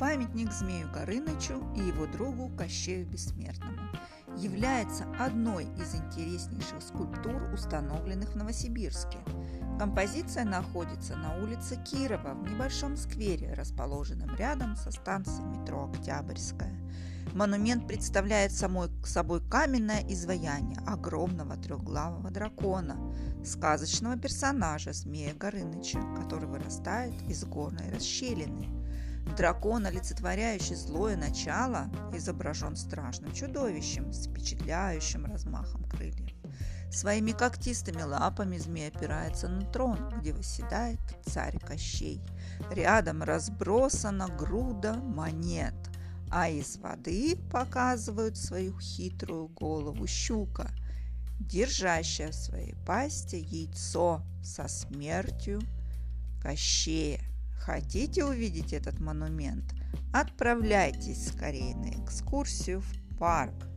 памятник Змею Горынычу и его другу Кощею Бессмертному. Является одной из интереснейших скульптур, установленных в Новосибирске. Композиция находится на улице Кирова в небольшом сквере, расположенном рядом со станцией метро Октябрьская. Монумент представляет самой, собой каменное изваяние огромного трехглавого дракона, сказочного персонажа Змея Горыныча, который вырастает из горной расщелины. Дракон, олицетворяющий злое начало, изображен страшным чудовищем с впечатляющим размахом крыльев. Своими когтистыми лапами змей опирается на трон, где восседает царь Кощей. Рядом разбросана груда монет – а из воды показывают свою хитрую голову щука, держащая в своей пасти яйцо со смертью Кощея. Хотите увидеть этот монумент? Отправляйтесь скорее на экскурсию в парк